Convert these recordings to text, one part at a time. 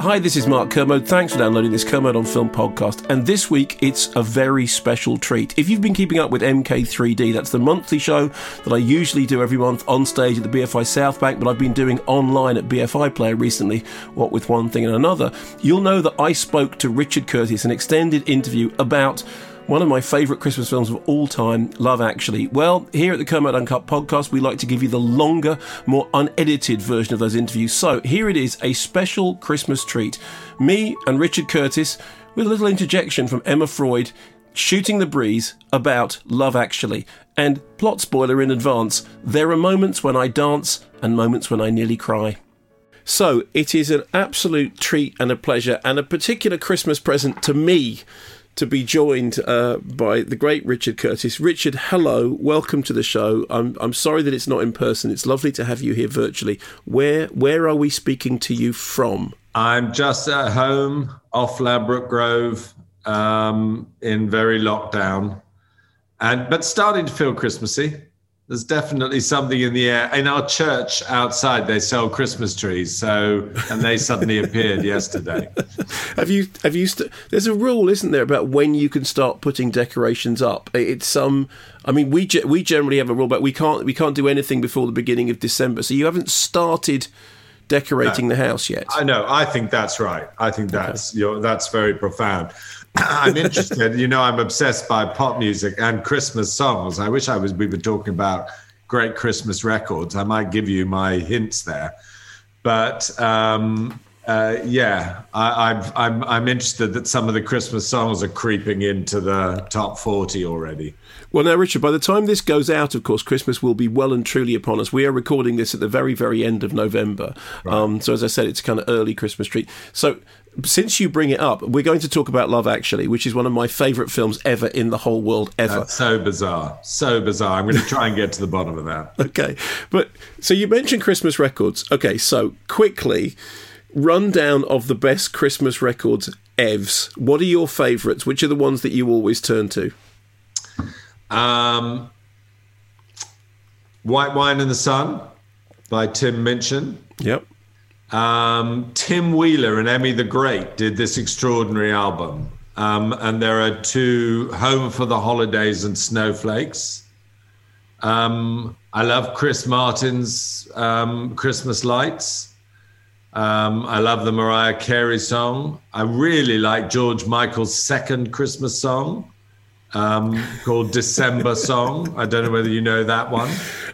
Hi, this is Mark Kermode. Thanks for downloading this Kermode on Film podcast. And this week, it's a very special treat. If you've been keeping up with MK3D, that's the monthly show that I usually do every month on stage at the BFI South Bank, but I've been doing online at BFI Player recently, what with one thing and another. You'll know that I spoke to Richard Curtis, an extended interview about one of my favourite Christmas films of all time, Love Actually. Well, here at the Kermode Uncut podcast, we like to give you the longer, more unedited version of those interviews. So here it is, a special Christmas treat. Me and Richard Curtis, with a little interjection from Emma Freud, shooting the breeze about Love Actually. And plot spoiler in advance, there are moments when I dance and moments when I nearly cry. So it is an absolute treat and a pleasure and a particular Christmas present to me to be joined uh, by the great Richard Curtis. Richard, hello, welcome to the show. I'm I'm sorry that it's not in person. It's lovely to have you here virtually. Where where are we speaking to you from? I'm just at home off Ladbroke Grove um, in very lockdown, and but starting to feel Christmassy. There's definitely something in the air. In our church outside, they sell Christmas trees. So, and they suddenly appeared yesterday. Have you have you? St- There's a rule, isn't there, about when you can start putting decorations up? It's some. Um, I mean, we ge- we generally have a rule, but we can't we can't do anything before the beginning of December. So you haven't started decorating No. the house yet. I know. I think that's right. I think that's you that's very profound. I'm interested. You know, I'm obsessed by pop music and Christmas songs. I wish I was. We were talking about great Christmas records. I might give you my hints there, but um, uh, yeah, I, I've, I'm I'm interested that some of the Christmas songs are creeping into the top forty already. Well, now, Richard, by the time this goes out, of course, Christmas will be well and truly upon us. We are recording this at the very, very end of November. Um, so, as I said, it's kind of early Christmas treat. So, since you bring it up, we're going to talk about Love Actually, which is one of my favourite films ever in the whole world, ever. That's so bizarre, so bizarre. I'm going to try and get to the bottom of that. Okay. But so you mentioned Christmas records. Okay, so quickly, rundown of the best Christmas records evs. What are your favourites? Which are the ones that you always turn to? Um, White Wine in the Sun by Tim Minchin. Yep. Um, Tim Wheeler and Emmy the Great did this extraordinary album. Um, and there are two Home for the Holidays and Snowflakes. Um, I love Chris Martin's um, Christmas Lights. Um, I love the Mariah Carey song. I really like George Michael's second Christmas song um, called December Song. I don't know whether you know that one.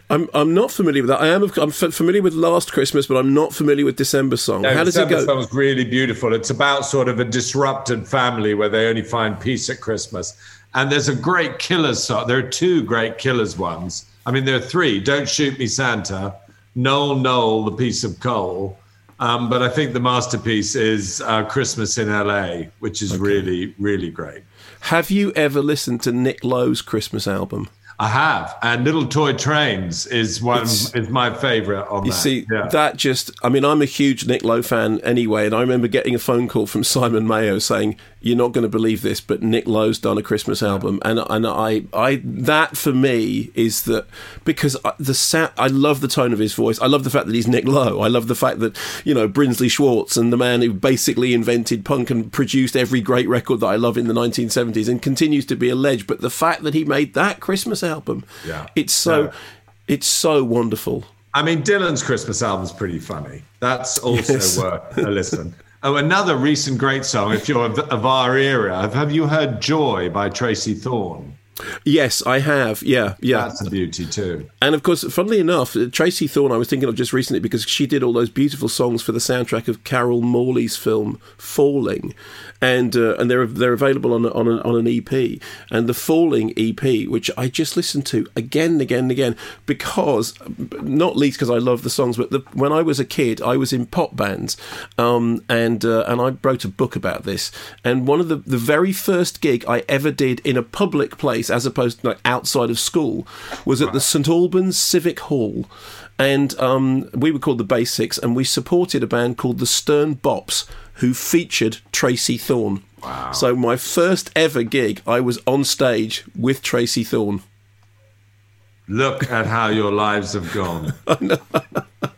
I'm I'm not familiar with that. I am I'm f- familiar with Last Christmas, but I'm not familiar with December Song. No, How does December it go? Song's really beautiful. It's about sort of a disrupted family where they only find peace at Christmas. And there's a great killer song. There are two great Killers ones. I mean, there are three. Don't Shoot Me, Santa. Noel, Noel, The Piece of Coal. Um, but I think the masterpiece is uh, Christmas in LA, which is really, really great. Have you ever listened to Nick Lowe's Christmas album? I have, and Little Toy Trains is one It's- is my favorite on You that. see, Yeah. that just, I mean, I'm a huge Nick Lowe fan anyway, and I remember getting a phone call from Simon Mayo saying, You're not going to believe this, but Nick Lowe's done a Christmas album. And, and I, I, that for me is that because I- the sa- I love the tone of his voice. I love the fact that he's Nick Lowe. I love the fact that, you know, Brinsley Schwarz and the man who basically invented punk and produced every great record that I love in the 1970s and continues to be a ledge. But the fact that he made that Christmas album, Yeah. it's so, Yeah. it's so wonderful. I mean, Dylan's Christmas album's pretty funny. That's also Yes. worth a listen. Oh, another recent great song, if you're of, of our era. Have you heard Joy by Tracey Thorn? Yes, I have. Yeah, yeah. That's a beauty too. And of course, funnily enough, Tracey Thorn I was thinking of just recently because she did all those beautiful songs for the soundtrack of Carol Morley's film Falling, and uh, and they're they're available on on, a, on an EP. And the Falling EP, which I just listened to again and again and again, because not least because I love the songs, but the, when I was a kid, I was in pop bands, um, and uh, and I wrote a book about this. And one of the the very first gig I ever did in a public place, as opposed to like outside of school, was at the St Albans Civic Hall and um, we were called the Basics, and we supported a band called the Stern Bops, who featured Tracey Thorn. Wow. So my first ever gig, I was on stage with Tracey Thorn. Look at how your lives have gone. I know.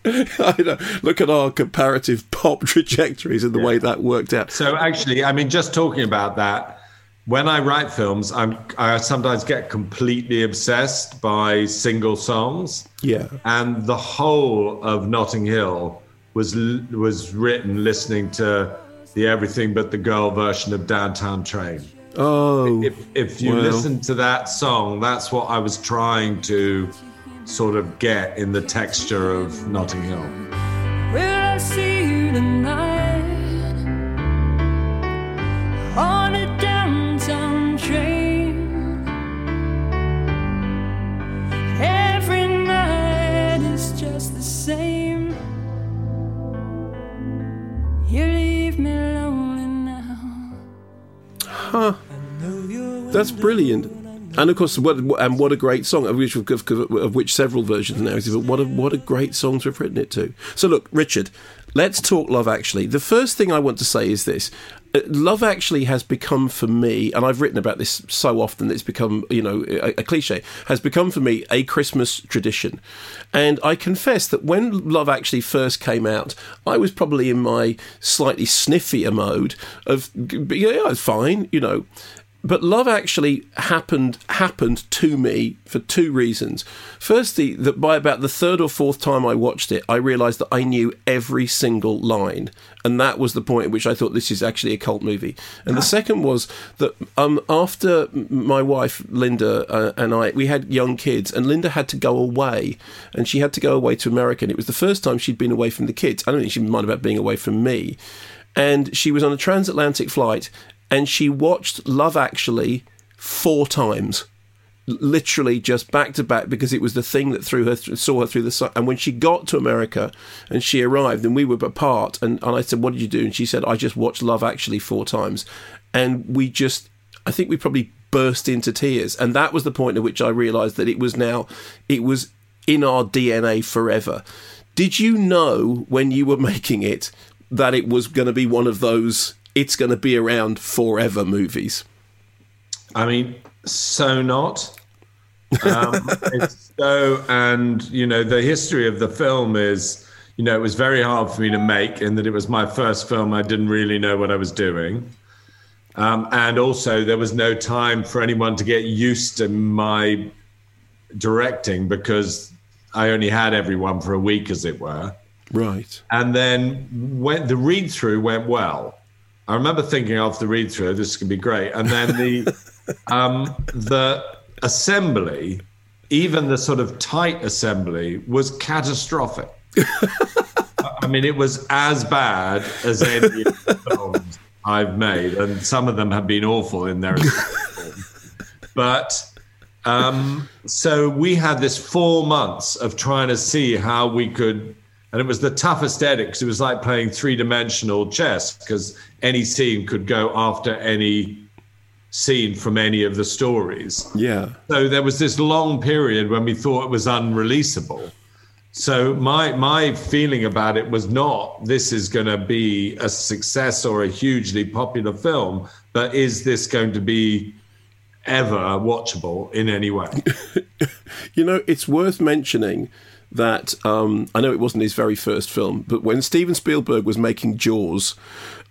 I know. Look at our comparative pop trajectories and the yeah. way that worked out. So actually, I mean, just talking about that, when I write films, I'm I sometimes get completely obsessed by single songs. Yeah. And the whole of Notting Hill was was written listening to the Everything But the Girl version of Downtown Train. Oh. If if you well. listen to that song, that's what I was trying to sort of get in the texture of Notting Hill. That's brilliant. And of course, what and what a great song of which, of, which several versions now. But what a what a great song we've written it to. So look, Richard, let's talk Love Actually. The first thing I want to say is this: uh, Love Actually has become for me, and I've written about this so often that it's become, you know, a, a, cliche, has become for me a Christmas tradition. And I confess that when Love Actually first came out, I was probably in my slightly sniffier mode of, yeah, fine, you know. But love actually happened happened to me for two reasons. Firstly, that by about the third or fourth time I watched it, I realised that I knew every single line, and that was the point at which I thought this is actually a cult movie. And the second was that um, after my wife Linda uh, and I we had young kids, and Linda had to go away, and she had to go away to America. And it was the first time she'd been away from the kids. I don't think she minded about being away from me and she was on a transatlantic flight and she watched Love Actually four times literally just back to back because it was the thing that threw her saw her through the sun. And when she got to America and she arrived and we were apart, and, and I said, "What did you do?" And she said, "I just watched Love Actually four times," and we just, I think we probably burst into tears, and that was the point at which I realised that it was now, it was in our DNA forever. Did you know when you were making it that it was going to be one of those it's going to be around forever movies? I mean, so not. Um, it's so, and you know, the history of the film is, you know, it was very hard for me to make, in that it was my first film. I didn't really know what I was doing. Um, and also, there was no time for anyone to get used to my directing because I only had everyone for a week, as it were. Right. And then when the read through went well, I remember thinking after the read through, this could be great. And then the um, the assembly, even the sort of tight assembly, was catastrophic. I mean, it was as bad as any films I've made, and some of them have been awful in their. but um, so we had this four months of trying to see how we could and it was the toughest edit because it was like playing three dimensional chess because any scene could go after any scene from any of the stories. Yeah. So there was this long period when we thought it was unreleasable. So my my feeling about it was not this is going to be a success or a hugely popular film, but is this going to be ever watchable in any way? you know, it's worth mentioning that um, I know it wasn't his very first film, but when Steven Spielberg was making Jaws,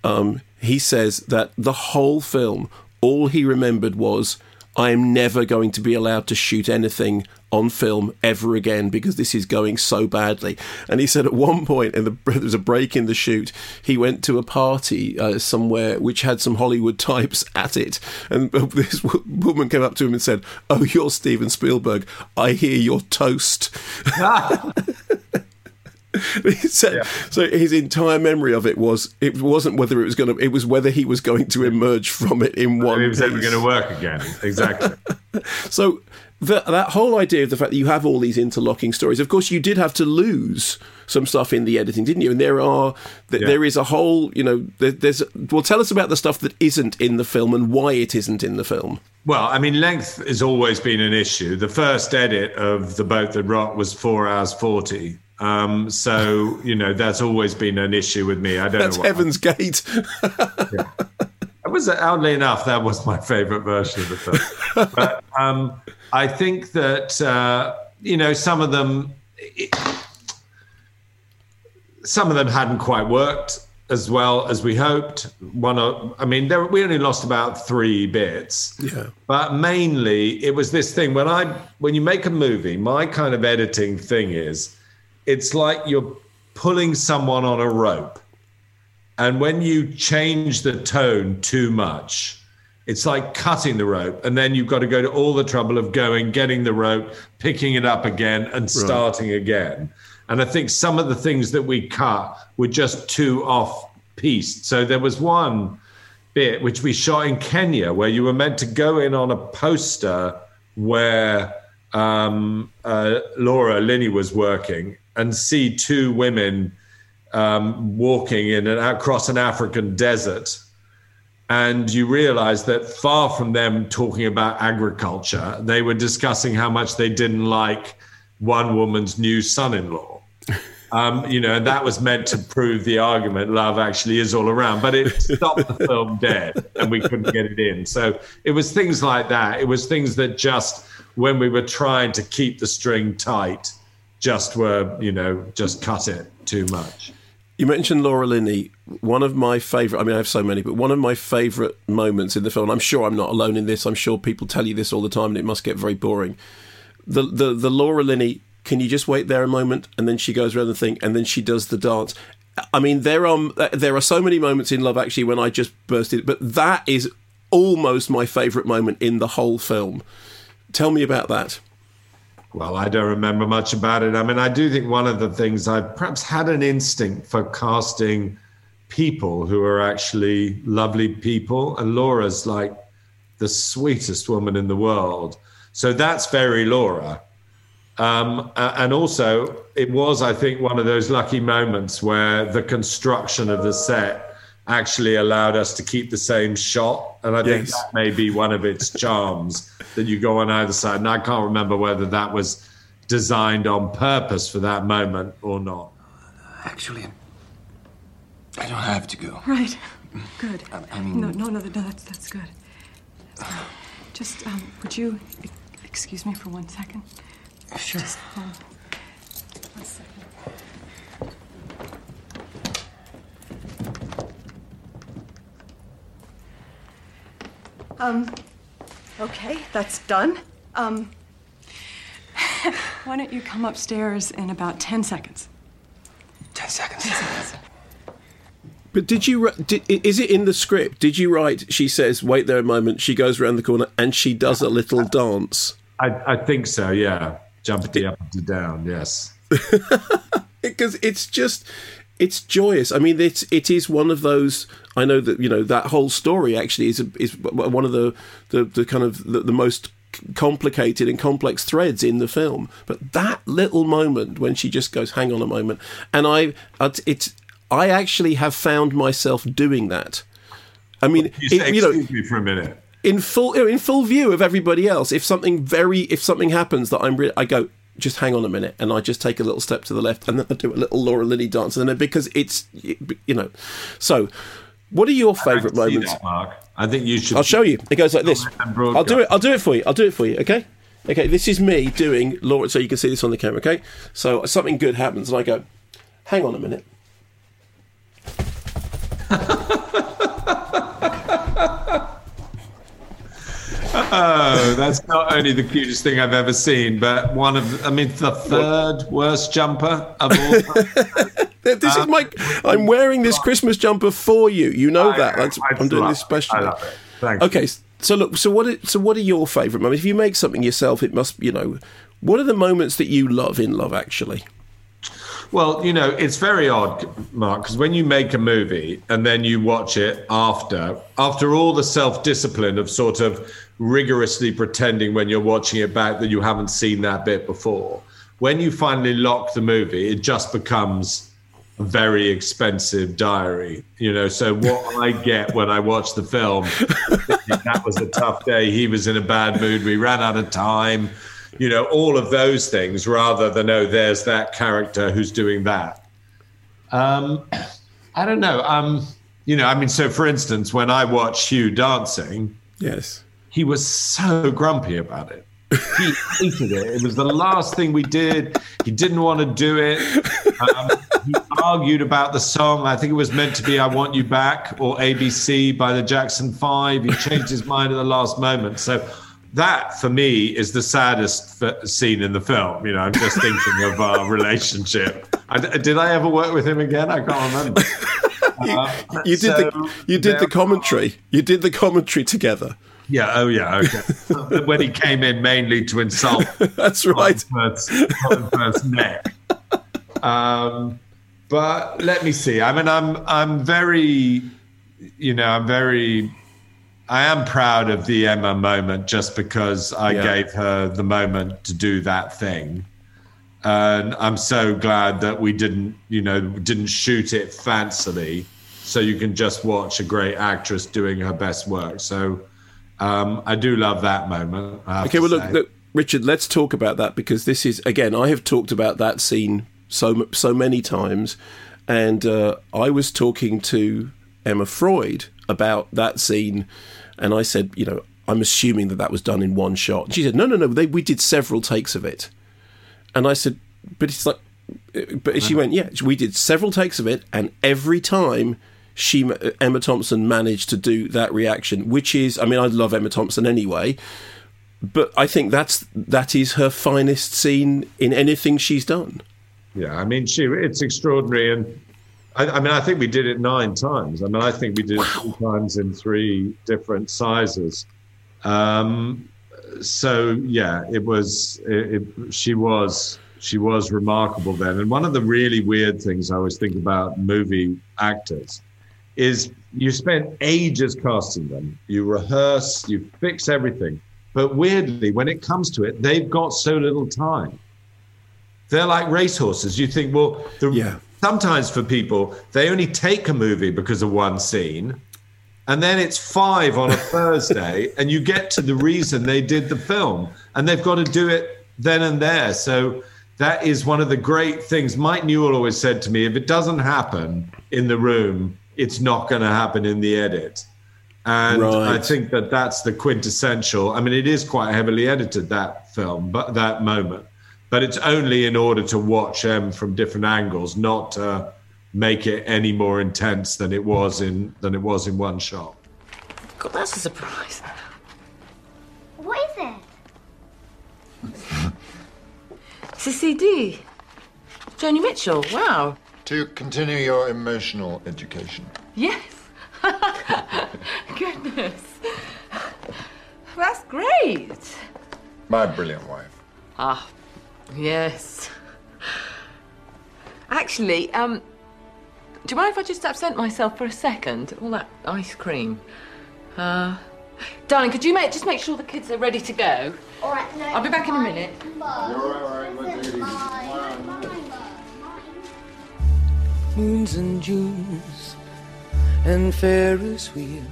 um, he says that the whole film, all he remembered was, I am never going to be allowed to shoot anything on film ever again because this is going so badly. And he said at one point, and the, there was a break in the shoot, he went to a party uh, somewhere which had some Hollywood types at it, and this w- woman came up to him and said, "Oh, you're Steven Spielberg. I hear you're toast." he said, yeah. so his entire memory of it was it wasn't whether it was going to it was whether he was going to emerge from it in one. It was ever going to work again. Exactly. so the, that whole idea of the fact that you have all these interlocking stories. Of course, you did have to lose some stuff in the editing, didn't you? And there are th- yeah. there is a whole you know there, there's well tell us about the stuff that isn't in the film and why it isn't in the film. Well, I mean, length has always been an issue. The first edit of the boat that rocked was four hours forty um, so you know that's always been an issue with me. I don't that's know. Heaven's I, Gate. yeah. It was oddly enough that was my favourite version of the film. but um, I think that uh, you know some of them, it, some of them hadn't quite worked as well as we hoped. One, of, I mean, there, we only lost about three bits. Yeah. But mainly, it was this thing when I when you make a movie, my kind of editing thing is it's like you're pulling someone on a rope. And when you change the tone too much, it's like cutting the rope. And then you've got to go to all the trouble of going, getting the rope, picking it up again, and starting right. again. And I think some of the things that we cut were just too off piece. So there was one bit which we shot in Kenya where you were meant to go in on a poster where um, uh, Laura Linney was working and see two women um, walking in and across an African desert. And you realize that far from them talking about agriculture, they were discussing how much they didn't like one woman's new son in law. Um, you know, and that was meant to prove the argument love actually is all around, but it stopped the film dead and we couldn't get it in. So it was things like that. It was things that just, when we were trying to keep the string tight, just were, you know, just cut it too much. You mentioned Laura Linney. One of my favourite, I mean, I have so many, but one of my favourite moments in the film, I'm sure I'm not alone in this, I'm sure people tell you this all the time and it must get very boring. The, the, the Laura Linney, can you just wait there a moment? And then she goes around the thing and then she does the dance. I mean, there are, there are so many moments in Love Actually when I just bursted, but that is almost my favourite moment in the whole film. Tell me about that. Well, I don't remember much about it. I mean, I do think one of the things I perhaps had an instinct for casting people who are actually lovely people, and Laura's like the sweetest woman in the world. So that's very Laura. Um, and also, it was, I think, one of those lucky moments where the construction of the set actually allowed us to keep the same shot. And I yes. think that may be one of its charms that you go on either side. And I can't remember whether that was designed on purpose for that moment or not. Actually, I don't have to go. Right. Good. I, I mean, no, no, no, no, that's that's good. Just, um, would you excuse me for one second? Sure. Just, um, one second. Um, okay, that's done. Um, why don't you come upstairs in about 10 seconds? 10 seconds. 10 seconds. But did you? Did, is it in the script? Did you write? She says, "Wait there a moment." She goes around the corner and she does a little dance. I, I think so. Yeah, jumping up and down. Yes, because it's just it's joyous. I mean, it's it is one of those. I know that you know that whole story actually is a, is one of the the, the kind of the, the most complicated and complex threads in the film. But that little moment when she just goes, "Hang on a moment," and I, it's I actually have found myself doing that. I mean, you, say, it, you know, me for a minute. In full, in full view of everybody else, if something very, if something happens that I'm, re- I go, just hang on a minute, and I just take a little step to the left, and then I do a little Laura Linney dance, and then because it's you know, so what are your favourite moments? That, Mark. I think you should. I'll show you. It goes like this. I'll do it. I'll do it for you. I'll do it for you. Okay. Okay. This is me doing Laura, so you can see this on the camera. Okay. So something good happens, and I go, hang on a minute. oh, that's not only the cutest thing I've ever seen, but one of, I mean, the third worst jumper of all. this is my. I'm wearing this Christmas jumper for you. You know that. That's, I'm doing this special. I love it. Thank Okay, so look. So what? Are, so what are your favourite moments? If you make something yourself, it must. You know, what are the moments that you love in Love Actually? Well, you know, it's very odd, Mark, because when you make a movie and then you watch it after, after all the self discipline of sort of rigorously pretending when you're watching it back that you haven't seen that bit before, when you finally lock the movie, it just becomes a very expensive diary. You know, so what I get when I watch the film, that was a tough day. He was in a bad mood. We ran out of time you know, all of those things rather than, oh, there's that character who's doing that. Um, I don't know. Um, you know, I mean, so for instance, when I watched Hugh dancing, yes, he was so grumpy about it. He hated it. It was the last thing we did. He didn't want to do it. Um, he argued about the song. I think it was meant to be "I Want You Back" or "ABC" by the Jackson Five. He changed his mind at the last moment. So that for me is the saddest f- scene in the film. You know, I'm just thinking of our relationship. I, did I ever work with him again? I can't remember. you, uh, you, did so the you did the commentary. You did the commentary together. Yeah. Oh, yeah. Okay. when he came in mainly to insult. That's right. First neck. Um, but let me see. I mean, I'm I'm very, you know, I'm very I am proud of the Emma moment just because I yeah. gave her the moment to do that thing. And I'm so glad that we didn't, you know, didn't shoot it fancily. So you can just watch a great actress doing her best work. So um, I do love that moment. Okay, well, look, look, Richard, let's talk about that because this is, again, I have talked about that scene so, so many times. And uh, I was talking to Emma Freud about that scene and I said, you know, I'm assuming that that was done in one shot. And she said, no, no, no, they, we did several takes of it. And I said, but it's like, but she went, yeah, we did several takes of it, and every time she Emma Thompson managed to do that reaction, which is, I mean, I love Emma Thompson anyway, but I think that's that is her finest scene in anything she's done. Yeah, I mean, she it's extraordinary, and I, I, mean, I think we did it nine times. I mean, I think we did it three times in three different sizes. Um, so yeah, it was. It, it, she was. She was remarkable then. And one of the really weird things I always think about movie actors is you spend ages casting them. You rehearse. You fix everything. But weirdly, when it comes to it, they've got so little time. They're like racehorses. You think, well, the yeah sometimes for people, they only take a movie because of one scene. And then it's five on a Thursday, and you get to the reason they did the film, and they've got to do it then and there. So that is one of the great things. Mike Newell always said to me if it doesn't happen in the room, it's not going to happen in the edit. And right. I think that that's the quintessential. I mean, it is quite heavily edited, that film, but that moment but it's only in order to watch them from different angles, not to make it any more intense than it was in than it was in one shot. God, that's a surprise. What is it? it's a CD. Joni Mitchell. Wow. To continue your emotional education. Yes. Goodness. That's great. My brilliant wife. Ah, Yes. Actually, um, do you mind if I just absent myself for a second? All that ice cream. Uh, darling, could you make, just make sure the kids are ready to go? All right, no, I'll be back in a minute. Moons and Junes and Ferris wheels,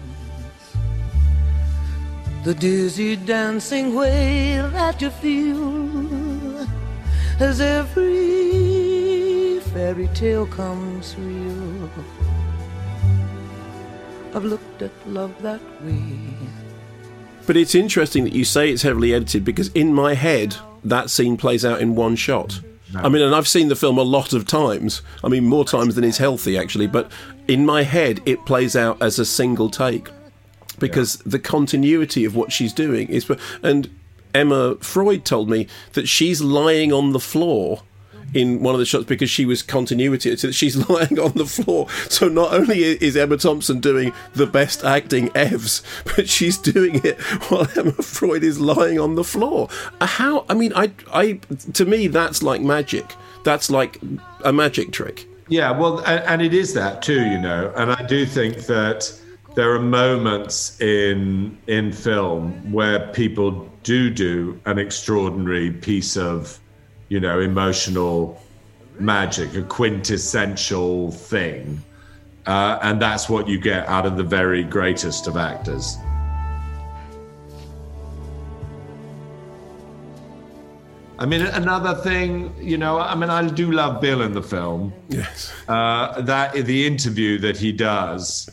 the dizzy dancing way that you feel as every fairy tale comes real. I've looked at love that way. But it's interesting that you say it's heavily edited because in my head, that scene plays out in one shot. No. I mean, and I've seen the film a lot of times. I mean, more times than is healthy, actually. But in my head, it plays out as a single take. because the continuity of what she's doing is. And Emma Freud told me that she's lying on the floor in one of the shots because she was continuity. So she's lying on the floor. So not only is Emma Thompson doing the best acting evs, but she's doing it while Emma Freud is lying on the floor. Uh, how? I mean, I, I, to me, that's like magic. That's like a magic trick. Yeah, well, and, and it is that too, you know. And I do think that there are moments in in film where people do do an extraordinary piece of you know, emotional magic, a quintessential thing. Uh, and that's what you get out of the very greatest of actors. I mean, another thing, you know, I mean, I do love Bill in the film. Yes. Uh, that the interview that he does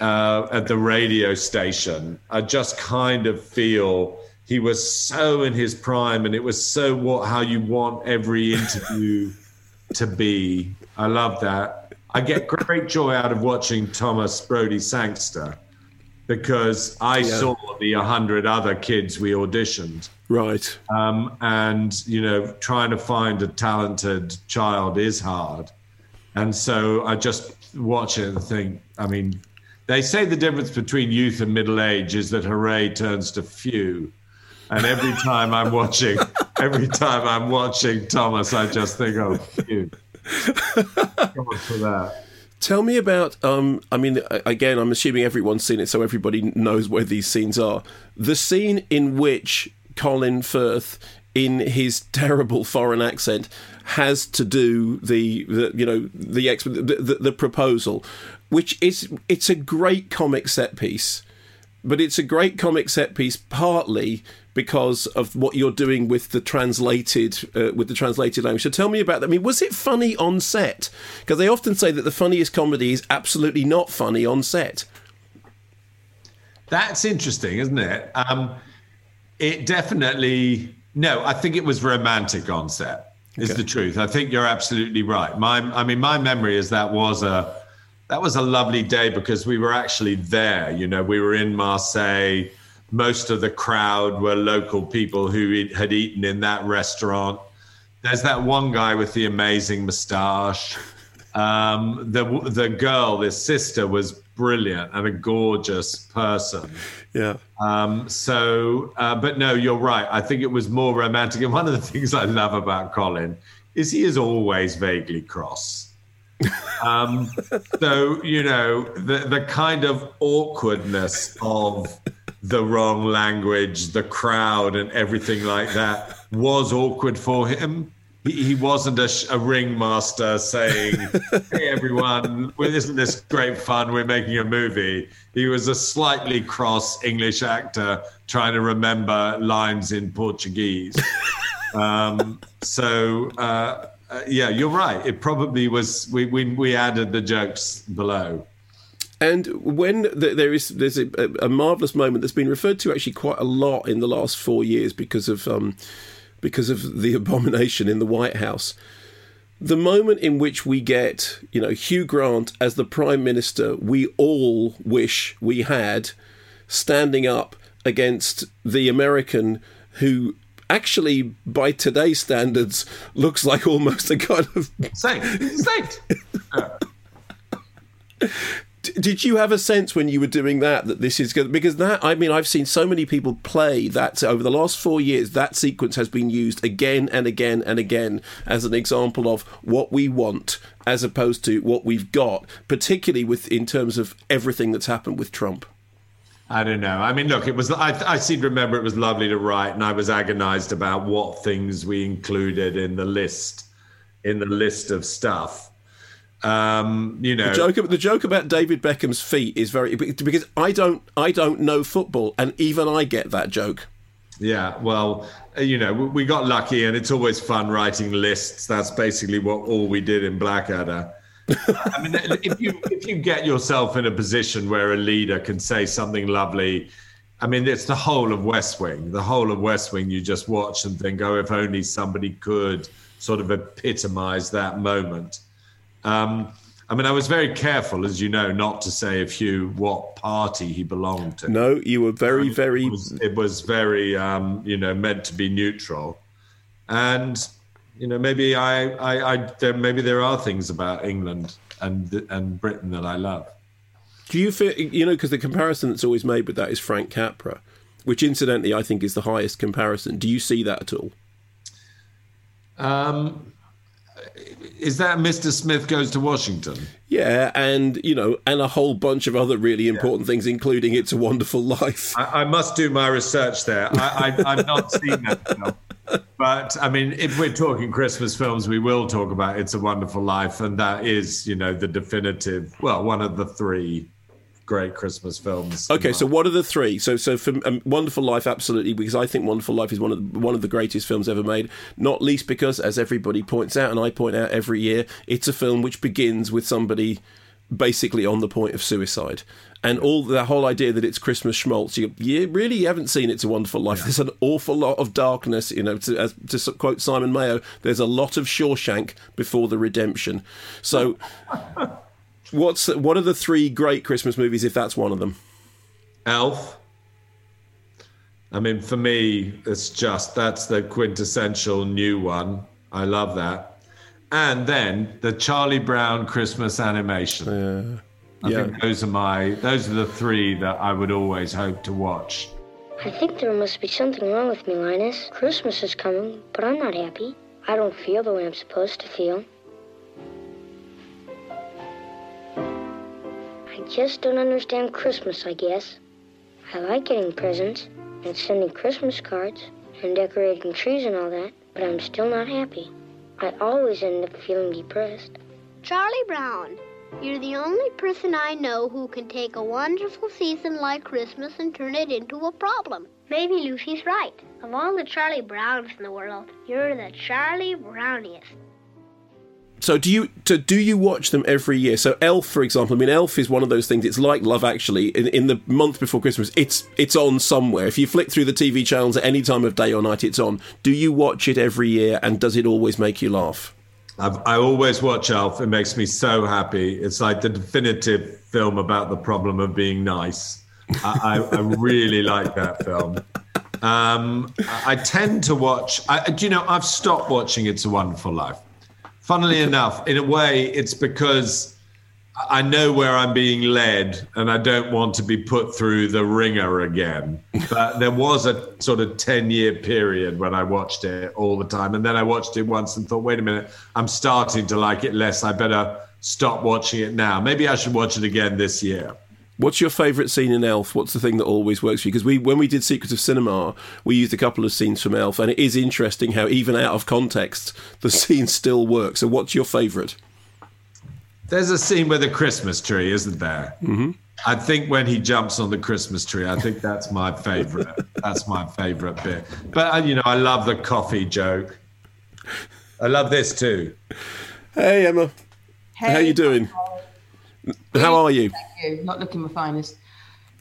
uh, at the radio station, I just kind of feel he was so in his prime and it was so what how you want every interview to be. I love that. I get great joy out of watching Thomas Brodie-Sangster because i yeah. saw the 100 other kids we auditioned. Right. Um, and you know trying to find a talented child is hard. And so i just watch it and think i mean they say the difference between youth and middle age is that hooray turns to phew and every time I'm watching, every time I'm watching Thomas, I just think, oh, phew. God for that. Tell me about. Um, I mean, again, I'm assuming everyone's seen it, so everybody knows where these scenes are. The scene in which Colin Firth, in his terrible foreign accent, has to do the, the you know the, the, the the proposal, which is it's a great comic set piece, but it's a great comic set piece partly because of what you're doing with the translated uh, with the translated language. So tell me about that. I mean, was it funny on set? Because they often say that the funniest comedy is absolutely not funny on set. That's interesting, isn't it? Um, it definitely no. I think it was romantic on set. Is okay. the truth. I think you're absolutely right. My, I mean, my memory is that was a that was a lovely day because we were actually there. You know, we were in Marseille most of the crowd were local people who had eaten in that restaurant. There's that one guy with the amazing moustache. Um, the the girl, this sister, was brilliant and a gorgeous person. Yeah. Um, so, uh, but no, you're right. I think it was more romantic. And one of the things I love about Colin is he is always vaguely cross. Um, so you know the the kind of awkwardness of the wrong language, the crowd, and everything like that was awkward for him. He, he wasn't a, a ringmaster saying, "Hey everyone, isn't this great fun? We're making a movie." He was a slightly cross English actor trying to remember lines in Portuguese. Um, so. Uh, uh, yeah, you're right. It probably was. We, we we added the jokes below. And when the, there is there's a, a, marvelous moment that's been referred to actually quite a lot in the last four years because of um, because of the abomination in the White House. The moment in which we get, you know, Hugh Grant as the Prime Minister we all wish we had, standing up against the American who actually, by today's standards, looks like almost a kind of saint. Saint. did you have a sense when you were doing that that this is good? Because that, I mean, I've seen so many people play that over the last four years. That sequence has been used again and again and again as an example of what we want as opposed to what we've got, particularly with in terms of everything that's happened with Trump. I don't know. I mean, look, it was. I, I seem to remember it was lovely to write, and I was agonized about what things we included in the list, in the list of stuff. Um, you know, the joke, the joke about David Beckham's feet is very because I don't I don't know football, and even I get that joke. Yeah, well, uh, you know, we got lucky, and it's always fun writing lists. That's basically what all we did in Blackadder. I mean, if you if you get yourself in a position where a leader can say something lovely, I mean, it's the whole of West Wing. The whole of West Wing. You just watch and think, oh, if only somebody could sort of epitomize that moment. Um, I mean, I was very careful, as you know, not to say if you what party he belonged to. No, you were very, very. It was, it was very, um, you know, meant to be neutral, and you know, maybe I, I, I there, maybe there are things about England and and Britain that I love. Do you feel you know because the comparison that's always made with that is Frank Capra, which incidentally I think is the highest comparison. Do you see that at all? Um, is that Mr. Smith goes to Washington? Yeah, and you know, and a whole bunch of other really important yeah. things, including "It's a Wonderful Life." I, I must do my research there. I, have not seen that film, but I mean, if we're talking Christmas films, we will talk about "It's a Wonderful Life," and that is, you know, the definitive. Well, one of the three great Christmas films. Okay, so what are the three? So, so for um, Wonderful Life, absolutely, because I think Wonderful Life is one of the, one of the greatest films ever made. Not least because, as everybody points out, and I point out every year, it's a film which begins with somebody basically on the point of suicide. And all the whole idea that it's Christmas schmaltz, you, you really haven't seen It's a Wonderful Life. Yeah. There's an awful lot of darkness, you know. To, as, to quote Simon Mayo, there's a lot of Shawshank before the redemption. So, What's what are the three great Christmas movies? If that's one of them, Elf. I mean, for me, it's just that's the quintessential new one. I love that. And then the Charlie Brown Christmas animation. Yeah. I yeah. think those are my those are the three that I would always hope to watch. I think there must be something wrong with me, Linus. Christmas is coming, but I'm not happy. I don't feel the way I'm supposed to feel. Just don't understand Christmas, I guess. I like getting presents and sending Christmas cards and decorating trees and all that, but I'm still not happy. I always end up feeling depressed. Charlie Brown, you're the only person I know who can take a wonderful season like Christmas and turn it into a problem. Maybe Lucy's right. Of all the Charlie Browns in the world, you're the Charlie Browniest. So do you to do you watch them every year? So Elf, for example, I mean Elf is one of those things. It's like Love Actually. In, in the month before Christmas, it's it's on somewhere. If you flick through the TV channels at any time of day or night, it's on. Do you watch it every year, and does it always make you laugh? I've, i always watch Elf. It makes me so happy. It's like the definitive film about the problem of being nice. I, I, I really like that film. Um, I tend to watch. I, you know? I've stopped watching It's a Wonderful Life funnily enough, in a way, it's because I know where I'm being led and I don't want to be put through the wringer again. But there was a sort of 10 year period when I watched it all the time. And then I watched it once and thought, wait a minute, I'm starting to like it less. I better stop watching it now. Maybe I should watch it again this year. What's your favourite scene in Elf? What's the thing that always works for you? Because we, when we did Secrets of Cinema, we used a couple of scenes from Elf, and it is interesting how even out of context, the scene still works. So, what's your favourite? There's a scene with a Christmas tree, isn't there? Mm-hmm. I think when he jumps on the Christmas tree, I think that's my favourite. that's my favourite bit. But uh, you know, I love the coffee joke. I love this too. Hey Emma, hey, how you doing? How are you? Thank you. Not looking my finest.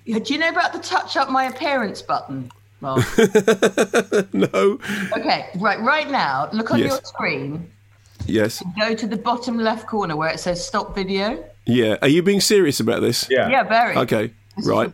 Do you know about the touch up my appearance button? Well, no. Okay, right. Right now, look on yes. your screen. Yes. Go to the bottom left corner where it says stop video. Yeah. Are you being serious about this? Yeah. Yeah, very. Okay. This right.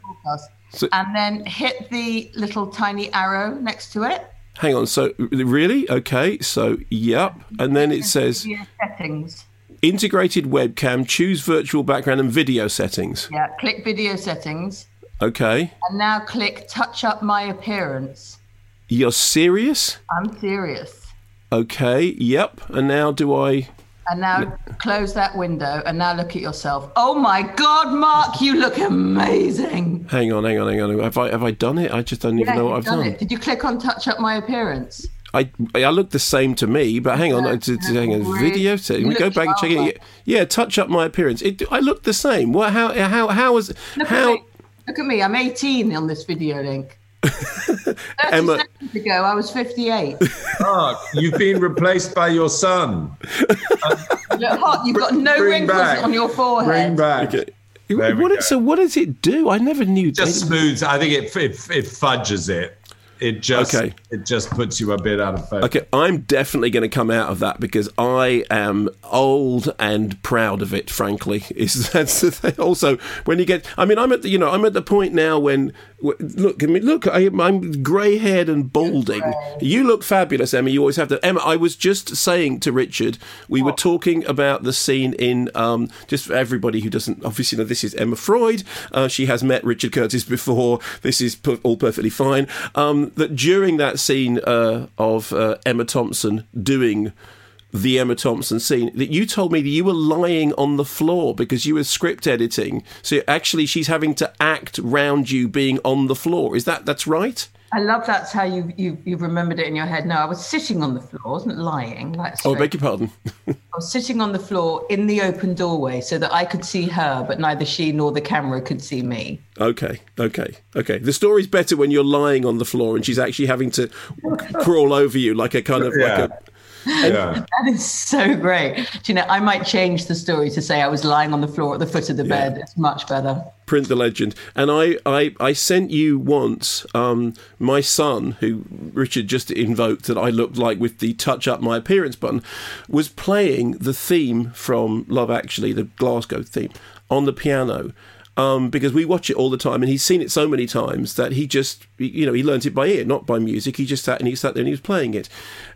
So, and then hit the little tiny arrow next to it. Hang on. So really? Okay. So yep. And then it says settings integrated webcam, choose virtual background and video settings. Yeah, click video settings. Okay. And now click touch up my appearance. You're serious? I'm serious. Okay, yep. And now do I. And now close that window and now look at yourself. Oh my God, Mark, you look amazing. Hang on, hang on, hang on. Have I have I done it? I just don't even know what I've done. done. It. Did you click on touch up my appearance? I I look the same to me, but hang on, it's, it's, hang on, video setting. We go back and check it. Yeah, touch up my appearance. It, I look the same. What? How? How? How was? Look how? At me. Look at me. I'm 18 on this video link. Emma, seconds ago, I was 58. Mark, you've been replaced by your son. look hot. You've got no Bring wrinkles back. on your forehead. Bring back. Okay. What, so what does it do? I never knew. Just smooths. I think it, it it fudges it. It just Okay. it just puts you a bit out of focus. Okay, I'm definitely going to come out of that because I am old and proud of it. Frankly, is that's. Also, when you get, I mean, I'm at the, you know, I'm at the point now when look, I mean, look, I, I'm grey-haired and balding. You look fabulous, Emma. You always have to. Emma, I was just saying to Richard, we were talking about the scene in um, just for everybody who doesn't obviously know. This is Emma Freud. Uh, she has met Richard Curtis before. This is per- all perfectly fine. Um, that during that scene uh, of uh, Emma Thompson doing the Emma Thompson scene, that you told me that you were lying on the floor because you were script editing. So actually, she's having to act round you being on the floor. Is that that's right? I love that's how you you you've remembered it in your head. No, I was sitting on the floor, I wasn't lying. Like Oh, straight. beg your pardon. I was sitting on the floor in the open doorway so that I could see her, but neither she nor the camera could see me. Okay, okay, okay. The story's better when you're lying on the floor and she's actually having to crawl over you like a kind of like a. Yeah. That is so great. Do you know, I might change the story to say I was lying on the floor at the foot of the bed. It's much better. print the legend. And I, I, I sent you once um, my son, who Richard just invoked that I looked like with the touch up my appearance button, was playing the theme from Love Actually, the Glasgow theme, on the piano. Um, because we watch it all the time, and he's seen it so many times that he just, you know, he learnt it by ear, not by music. He just sat and he sat there and he was playing it,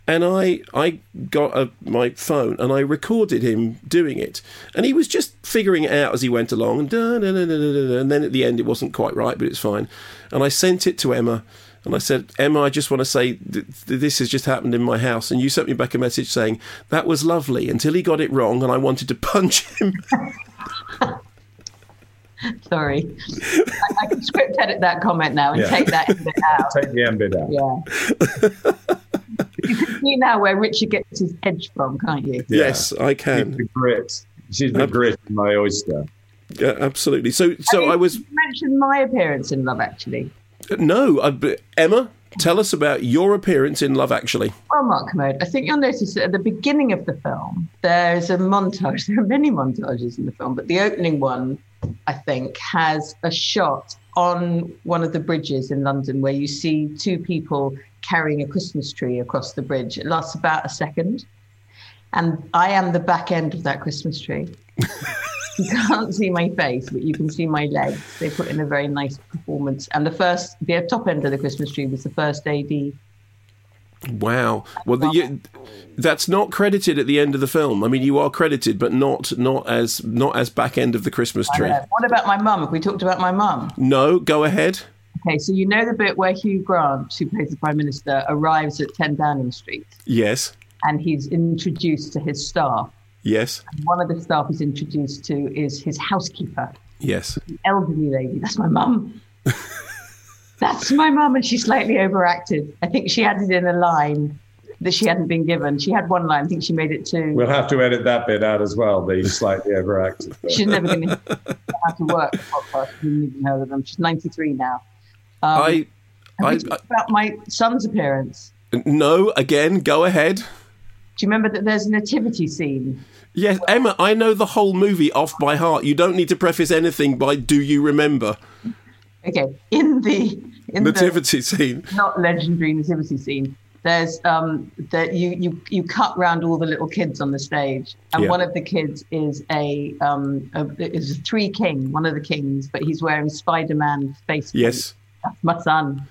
and I, I got a, my phone and I recorded him doing it, and he was just figuring it out as he went along, and da, da, da, and then at the end it wasn't quite right, but it's fine, and I sent it to Emma. And I said, Emma, I just want to say th- th- this has just happened in my house. And you sent me back a message saying, that was lovely until he got it wrong and I wanted to punch him. Sorry. I, I can script edit that comment now and Yeah. take that bit out. Take the end bit out. Yeah. you can see now where Richard gets his edge from, can't you? Yes, I She's can. the grit. She's the grit in my oyster. Yeah, absolutely. So, so mean, I was. You mentioned my appearance in Love Actually. No, I, but Emma, tell us about your appearance in Love Actually. Well, Mark Kermode, I think you'll notice that at the beginning of the film, there's a montage. There are many montages in the film, but the opening one, I think, has a shot on one of the bridges in London where you see two people carrying a Christmas tree across the bridge. It lasts about a second. And I am the back end of that Christmas tree. you can't see my face, but you can see my legs. They put in a very nice performance. And the first, the top end of the Christmas tree was the first AD Wow. Well, the, you, that's not credited at the end of the film. I mean, you are credited, but not not as not as back end of the Christmas tree. What about my mum? Have we talked about my mum? No, go ahead. Okay, so you know the bit where Hugh Grant, who plays the Prime Minister, arrives at 10 Downing Street Yes. and he's introduced to his staff. Yes. And one of the staff he's introduced to is his housekeeper, Yes. The elderly lady. That's my mum. That's my mum, and she slightly overacted. I think she added in a line that she hadn't been given. She had one line. I think she made it two. We'll have to edit that bit out as well. The slightly overacted. bit. She's never going to have to work. the podcast. You've even heard of them. She's 93 now. Um, I. have I, we talked about my son's appearance? No. Again, go ahead. Do you remember that there's a nativity scene? Yes, Emma. I know the whole movie off by heart. You don't need to preface anything by "Do you remember?" Okay, in the in Nativity scene. not legendary nativity scene, there's um that you you you cut round all the little kids on the stage, and Yeah. one of the kids is a um a, is a three king, one of the kings, but he's wearing Spider-Man face. paint. Yes, That's my son.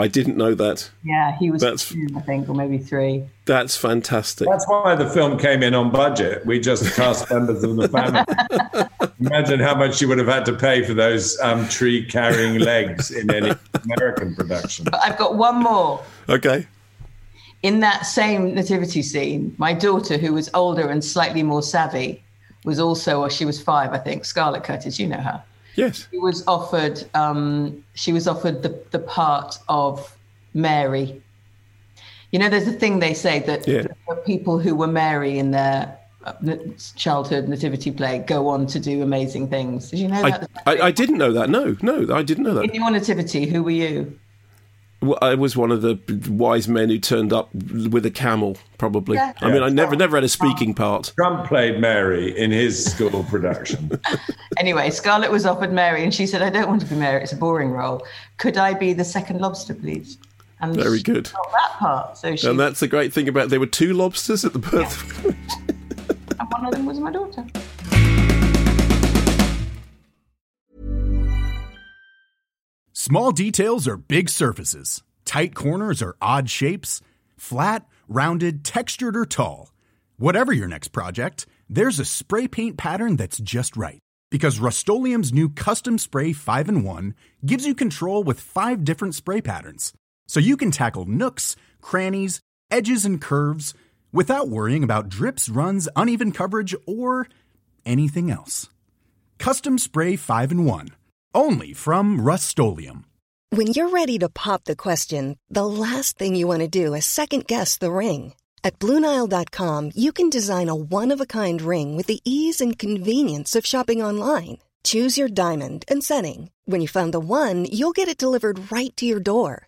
I didn't know that. Yeah, he was That's- two, I think, or maybe three. That's fantastic. That's why the film came in on budget. We just cast members of the family. Imagine how much you would have had to pay for those um, tree carrying legs in any American production. But I've got one more. Okay. in that same nativity scene, my daughter, who was older and slightly more savvy, was also, or she was five, I think, Scarlett Curtis. You know her. Yes. She was offered. Um, she was offered the the part of Mary. You know, there's a thing they say that Yeah. the people who were Mary in their n- childhood nativity play go on to do amazing things. Did you know I, that? I, I didn't know that. No, no, I didn't know that. in your nativity, who were you? Well, I was one of the wise men who turned up with a camel, probably. Yeah. I mean, I never, never had a speaking part. Trump played Mary in his school production. Anyway, Scarlett was offered Mary, and she said, "I don't want to be Mary. It's a boring role. Could I be the second lobster, please?" And Very she good. got that part. So she And that's the great thing about there were two lobsters at the birth. and one of them was my daughter. Small details are big surfaces. Tight corners are odd shapes. Flat, rounded, textured, or tall. Whatever your next project, there's a spray paint pattern that's just right. Because Rust new Custom Spray 5 in 1 gives you control with five different spray patterns. So you can tackle nooks, crannies, edges, and curves without worrying about drips, runs, uneven coverage, or anything else. Custom Spray 5 in 1. Only from Rust When you're ready to pop the question, the last thing you want to do is second guess the ring. At Bluenile.com, you can design a one of a kind ring with the ease and convenience of shopping online. Choose your diamond and setting. When you find the one, you'll get it delivered right to your door.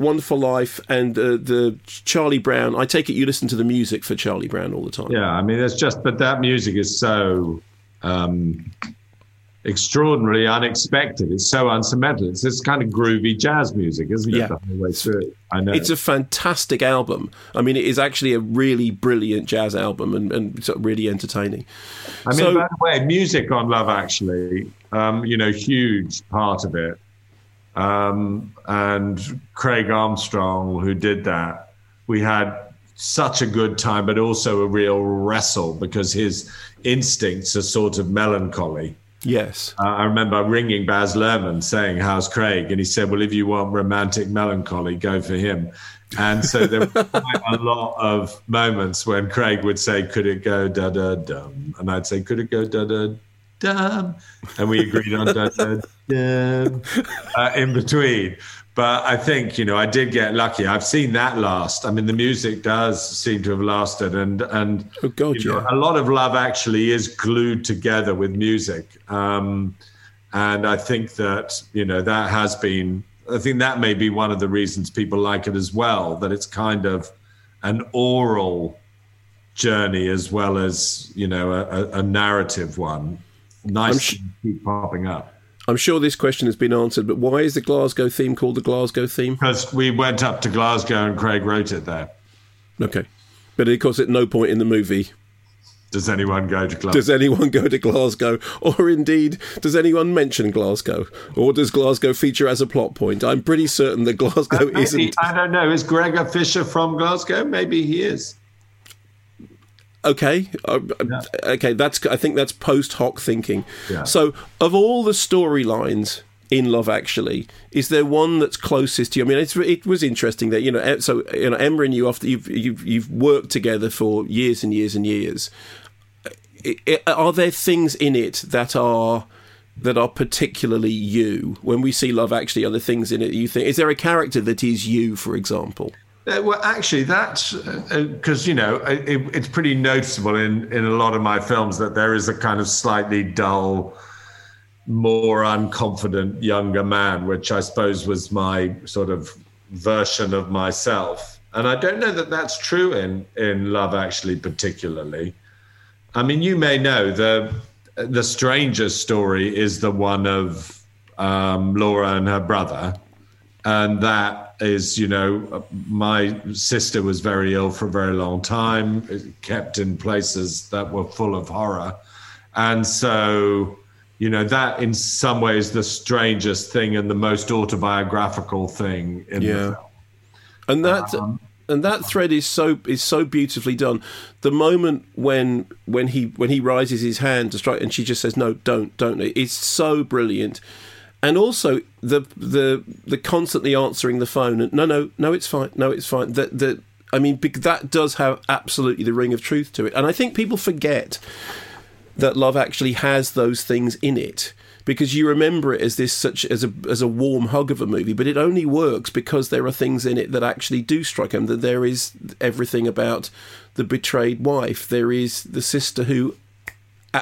Wonderful Life, and uh, the Charlie Brown. I take it you listen to the music for Charlie Brown all the time. Yeah, I mean, it's just, but that music is so um, extraordinarily unexpected. It's so unsentimental. It's this kind of groovy jazz music, isn't it? Yeah. The whole way through. it? I know. It's a fantastic album. I mean, it is actually a really brilliant jazz album and, and really entertaining. I mean, So- by the way, music on Love Actually, um, you know, huge part of it. Um, and Craig Armstrong, who did that, we had such a good time, but also a real wrestle because his instincts are sort of melancholy. Yes. Uh, I remember ringing Baz Luhrmann saying, How's Craig? And he said, Well, if you want romantic melancholy, go for him. And so there were quite a lot of moments when Craig would say, Could it go da da dum? And I'd say, Could it go da da And we agreed on da dum uh, in between. But I think, you know, I did get lucky. I've seen that last. I mean, the music does seem to have lasted. And, and oh, God, you know, a lot of love actually is glued together with music. Um, and I think that, you know, that has been, I think that may be one of the reasons people like it as well, that it's kind of an oral journey as well as, you know, a- a narrative one. Nice sh- keep popping up. I'm sure this question has been answered, but why is the Glasgow theme called the Glasgow theme? Because we went up to Glasgow and Craig wrote it there. Okay. But of course, at no point in the movie Does anyone go to Glasgow? does anyone go to Glasgow, or indeed does anyone mention Glasgow, or does Glasgow feature as a plot point? I'm pretty certain that Glasgow Maybe, isn't. I don't know. Is Gregor Fisher from Glasgow? Maybe he is. Okay, uh, okay, that's I think that's post hoc thinking. Yeah. So, of all the storylines in Love Actually, is there one that's closest to you? I mean, it's, it was interesting that you know, so you know, Emma and you after you've you've you've worked together for years and years and years. I- I- Are there things in it that are that are particularly you? When we see Love Actually, are there things in it you think? Is there a character that is you, for example? Uh, well, actually, that's because you know it, it's pretty noticeable in in a lot of my films that there is a kind of slightly dull, more unconfident younger man, which I suppose was my sort of version of myself. And I don't know that that's true in in Love Actually, particularly. I mean, you may know the the strangest story is the one of um, Laura and her brother, and that is, you know, my sister was very ill for a very long time, kept in places that were full of horror, and so. You know that in some ways the strangest thing and the most autobiographical thing in the film. and that um, and that thread is so is so beautifully done. The moment when when he when he rises his hand to strike, and she just says, "No, don't, don't." It's so brilliant, and also the the the constantly answering the phone and no, no, no, it's fine, no, it's fine. That that I mean, that does have absolutely the ring of truth to it, and I think people forget that love actually has those things in it because you remember it as this such as a as a warm hug of a movie, but it only works because there are things in it that actually do strike him. That there is everything about the betrayed wife. There is the sister who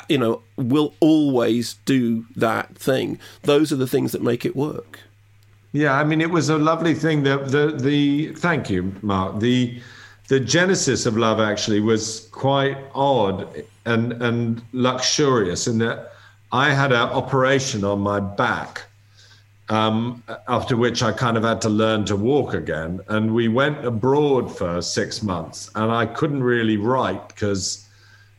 you know, will always do that thing. Those are the things that make it work. Yeah, I mean, it was a lovely thing. The the the thank you, Mark. The the genesis of love actually was quite odd and and luxurious in that I had an operation on my back. Um, after which I kind of had to learn to walk again, and we went abroad for six months, and I couldn't really write because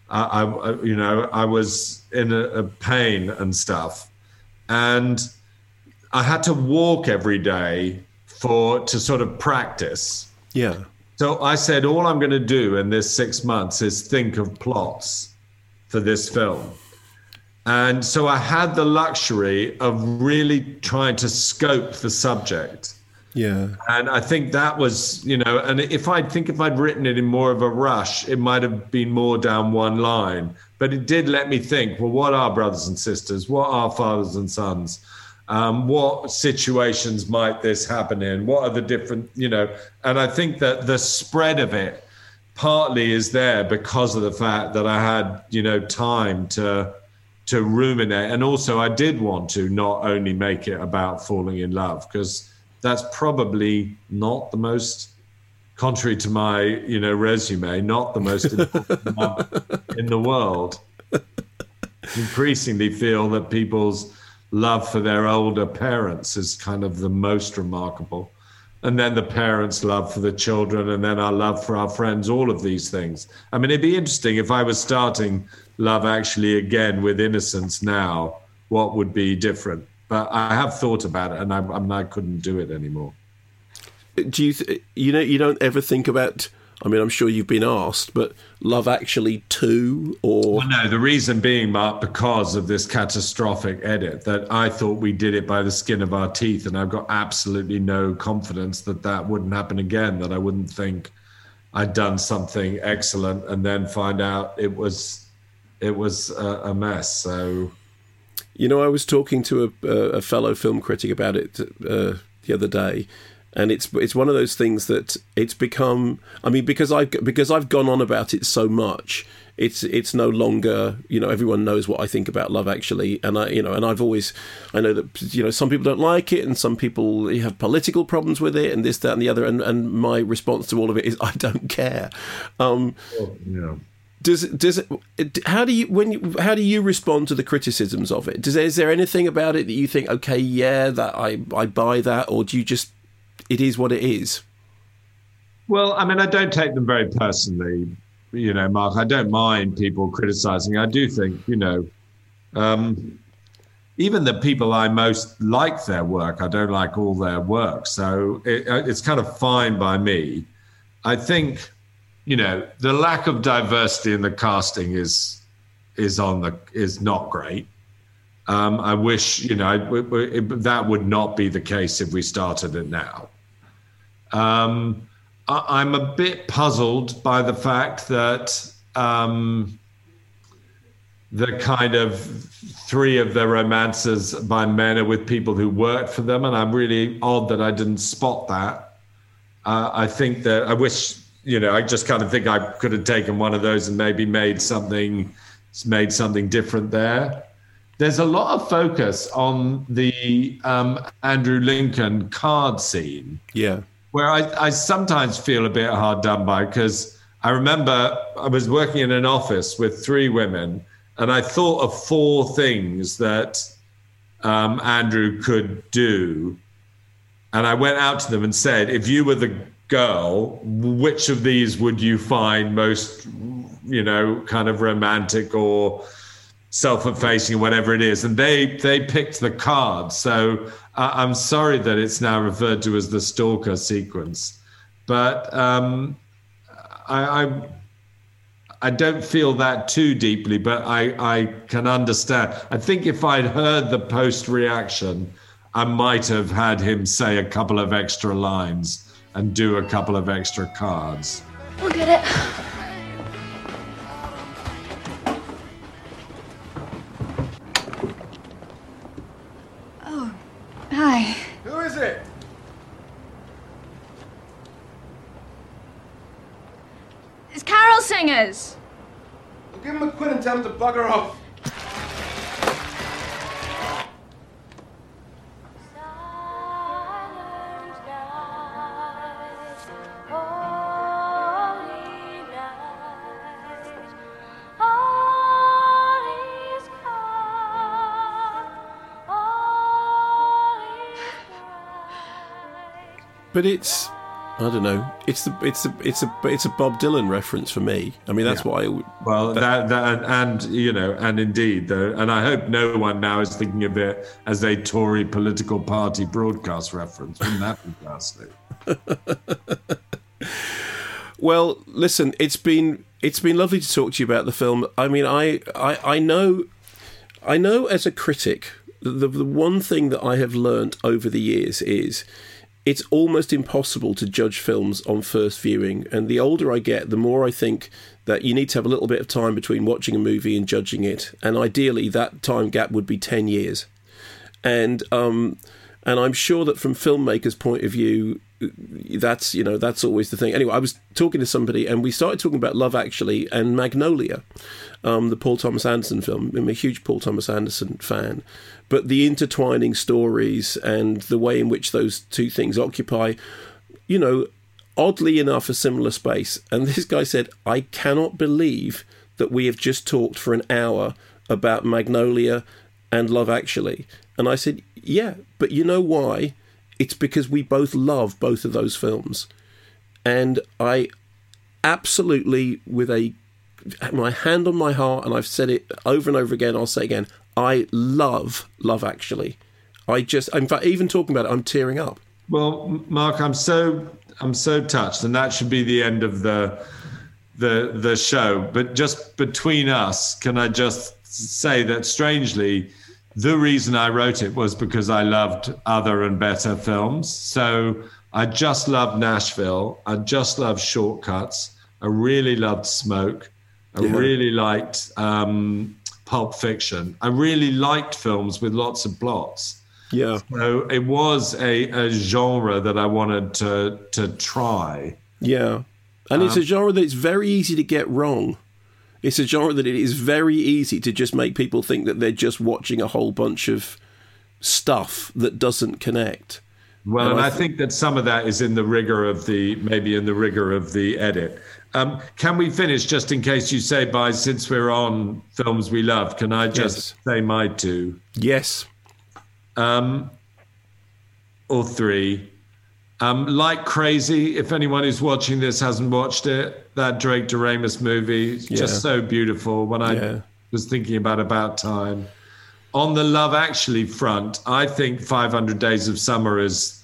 I, I, you know, I was in a, a pain and stuff, and I had to walk every day for to sort of practice. Yeah. So I said, all I'm going to do in this six months is think of plots for this film. And so I had the luxury of really trying to scope the subject yeah. And I think that was, you know, and if I think if I'd written it in more of a rush, it might have been more down one line. But it did let me think, well, what are brothers and sisters? What are fathers and sons? Um, what situations might this happen in? What are the different, you know? And I think that the spread of it partly is there because of the fact that I had, you know, time to to ruminate, and also I did want to not only make it about falling in love because that's probably not the most contrary to my you know resume not the most important in the world. Increasingly feel that people's love for their older parents is kind of the most remarkable. And then the parents love for the children and then our love for our friends all of these things. I mean it'd be interesting if i was starting love actually again with innocence now what would be different but I have thought about it, and I, I, mean, I couldn't do it anymore. Do you, th- you know, you don't ever think about? I mean, I'm sure you've been asked, but Love Actually two, or well, no, the reason being, Mark, because of this catastrophic edit that I thought we did it by the skin of our teeth, and I've got absolutely no confidence that that wouldn't happen again. That I wouldn't think I'd done something excellent, and then find out it was it was a, a mess. So you know, I was talking to a, a fellow film critic about it uh, the other day, and it's it's one of those things that it's become. I mean, because I've because I've gone on about it so much, it's it's no longer you know everyone knows what I think about Love Actually, and I you know and I've always I know that you know some people don't like it, and some people have political problems with it, and this that and the other, and and my response to all of it is I don't care. Um, yeah does does how do you when you, how do you respond to the criticisms of it? Does is there anything about it that you think okay yeah that I I buy that or do you just it is what it is? Well, I mean, I don't take them very personally, you know, Mark. I don't mind people criticizing. I do think, you know, um, even the people I most like their work, I don't like all their work. So it, it's kind of fine by me. I think you know, the lack of diversity in the casting is is on the is not great. Um, I wish you know it, that would not be the case if we started it now. Um, I, am a bit puzzled by the fact that um, the kind of three of the romances by men are with people who worked for them, and I'm really odd that I didn't spot that. Uh, I think that I wish you know, I just kind of think I could have taken one of those and maybe made something made something different there. There's a lot of focus on the um, Andrew Lincoln card scene. Yeah. Where I, I sometimes feel a bit hard done by because I remember I was working in an office with three women and I thought of four things that um, Andrew could do. And I went out to them and said, if you were the girl, which of these would you find most, you know, kind of romantic or self-effacing, whatever it is? And they they picked the card. So I, am sorry that it's now referred to as the stalker sequence, but um, I, I I don't feel that too deeply, but I, I can understand. I think if I'd heard the post reaction, I might have had him say a couple of extra lines and do a couple of extra cards. We'll get it. Oh, hi. Who is it? It's carol singers. Well, give him a quid and tell him to bugger off. But it's I don't know. It's the it's a it's a it's a Bob Dylan reference for me. I mean, that's Yeah. why. I, Well, that, that and you know, and indeed, though, and I hope no one now is thinking of it as a Tory political party broadcast reference. Wouldn't that be ghastly? Well, listen, it's been it's been lovely to talk to you about the film. I mean, I I, I know I know as a critic, the the one thing that I have learnt over the years is it's almost impossible to judge films on first viewing. And the older I get, the more I think that you need to have a little bit of time between watching a movie and judging it. And ideally, that time gap would be ten years. And um, and I'm sure that from filmmakers' point of view, that's you know that's always the thing. Anyway, I was talking to somebody, and we started talking about Love Actually and Magnolia, um, the Paul Thomas Anderson film. I'm a huge Paul Thomas Anderson fan, but the intertwining stories and the way in which those two things occupy, you know, oddly enough, a similar space. And this guy said, "I cannot believe that we have just talked for an hour about Magnolia and Love Actually." And I said, "Yeah, but you know why?" It's because we both love both of those films. And I absolutely, with a my hand on my heart, and I've said it over and over again, I'll say again, I love Love Actually. I just, in fact, even talking about it, I'm tearing up. Well, Mark, I'm so I'm so touched, and that should be the end of the the the show. But just between us, can I just say that strangely, the reason I wrote it was because I loved other and better films. So I just loved Nashville. I just loved Shortcuts. I really loved Smoke. I Yeah. really liked um, Pulp Fiction. I really liked films with lots of plots. Yeah. So it was a, a genre that I wanted to to try. Yeah. And it's Um, a genre that it's very easy to get wrong. It's a genre that it is very easy to just make people think that they're just watching a whole bunch of stuff that doesn't connect. Well, And I I think that some of that is in the rigor of the maybe in the rigor of the edit. Um, can we finish just in case you say bye? Since we're on films we love, can I just Yes. say my two? Yes. Um, or three. Um, like crazy. If anyone who's watching this hasn't watched it, that Drake Doremus movie, Yeah. just so beautiful. When I Yeah. was thinking about About Time. On the Love Actually front, I think 500 Days of Summer is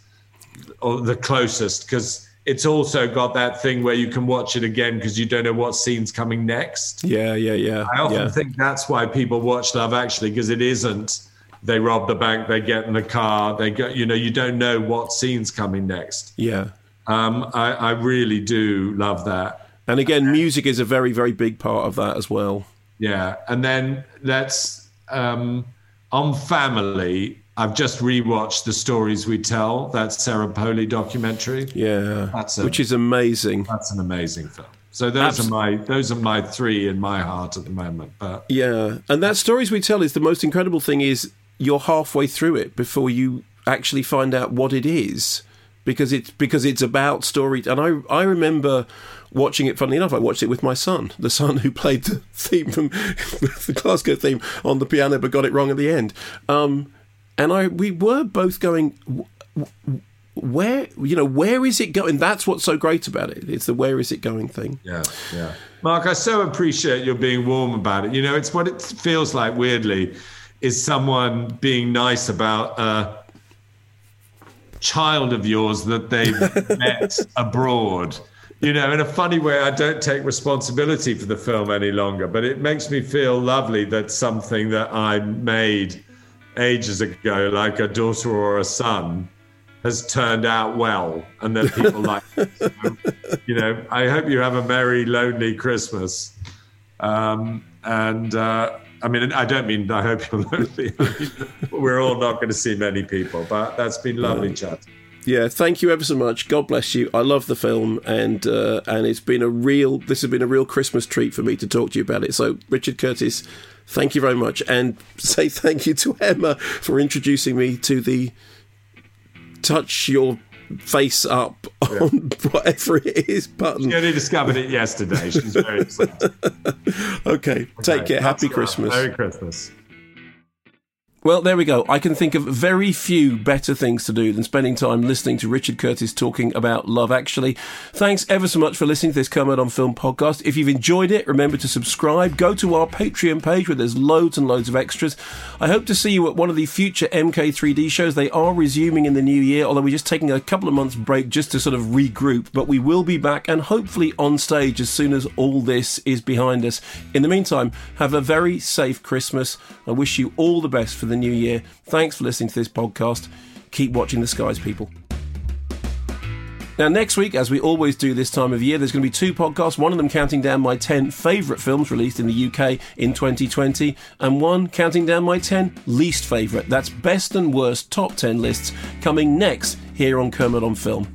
the closest because it's also got that thing where you can watch it again because you don't know what scene's coming next. Yeah, yeah, yeah. I often yeah. think that's why people watch Love Actually because it isn't. They rob the bank, they get in the car, they go. You know, you don't know what scene's coming next. Yeah. Um, I, I really do love that. And again, music is a very, very big part of that as well. Yeah, and then let's um, on family. I've just rewatched the stories we tell. That Sarah Polley documentary. Yeah. That's a- which is amazing. That's an amazing film. So those Abs- are my those are my three in my heart at the moment. But Yeah, and that stories we tell is the most incredible thing. Is you're halfway through it before you actually find out what it is, because it's because it's about story. And I I remember watching it. Funnily enough, I watched it with my son, the son who played the theme from the Glasgow theme on the piano, but got it wrong at the end. Um, and I we were both going. "W- w- Where you know where is it going? That's what's so great about it. It's the where is it going thing. Yeah, yeah. Mark, I so appreciate your being warm about it. You know, it's what it feels like, weirdly, is someone being nice about a child of yours that they've met abroad. You know, in a funny way, I don't take responsibility for the film any longer, but it makes me feel lovely that something that I made ages ago, like a daughter or a son, has turned out well and that people like. So, you know, I hope you have a merry, lonely Christmas. Um, and uh, I mean, I don't mean I hope you're lonely. I mean, we're all not going to see many people, but that's been lovely chat. Yeah, thank you ever so much. God bless you. I love the film, and uh, and it's been a real. This has been a real Christmas treat for me to talk to you about it. So, Richard Curtis, thank you very much, and say thank you to Emma for introducing me to the touch your face up on whatever it is button. She only discovered it yesterday. She's very excited. okay, take Okay, care. Happy that's Christmas. Merry Christmas. Well, there we go. I can think of very few better things to do than spending time listening to Richard Curtis talking about Love Actually. Thanks ever so much for listening to this Kermode on Film podcast. If you've enjoyed it, remember to subscribe. Go to our Patreon page where there's loads and loads of extras. I hope to see you at one of the future MK3D shows. They are resuming in the new year, although we're just taking a couple of months break just to sort of regroup. But we will be back and hopefully on stage as soon as all this is behind us. In the meantime, have a very safe Christmas. I wish you all the best for the new year. Thanks for listening to this podcast. Keep watching the skies, people. Now, next week, as we always do this time of year, there's going to be two podcasts. One of them counting down my 10 favourite films released in the UK in 2020, and one counting down my 10 least favourite. That's best and worst top 10 lists coming next here on Kermode on Film.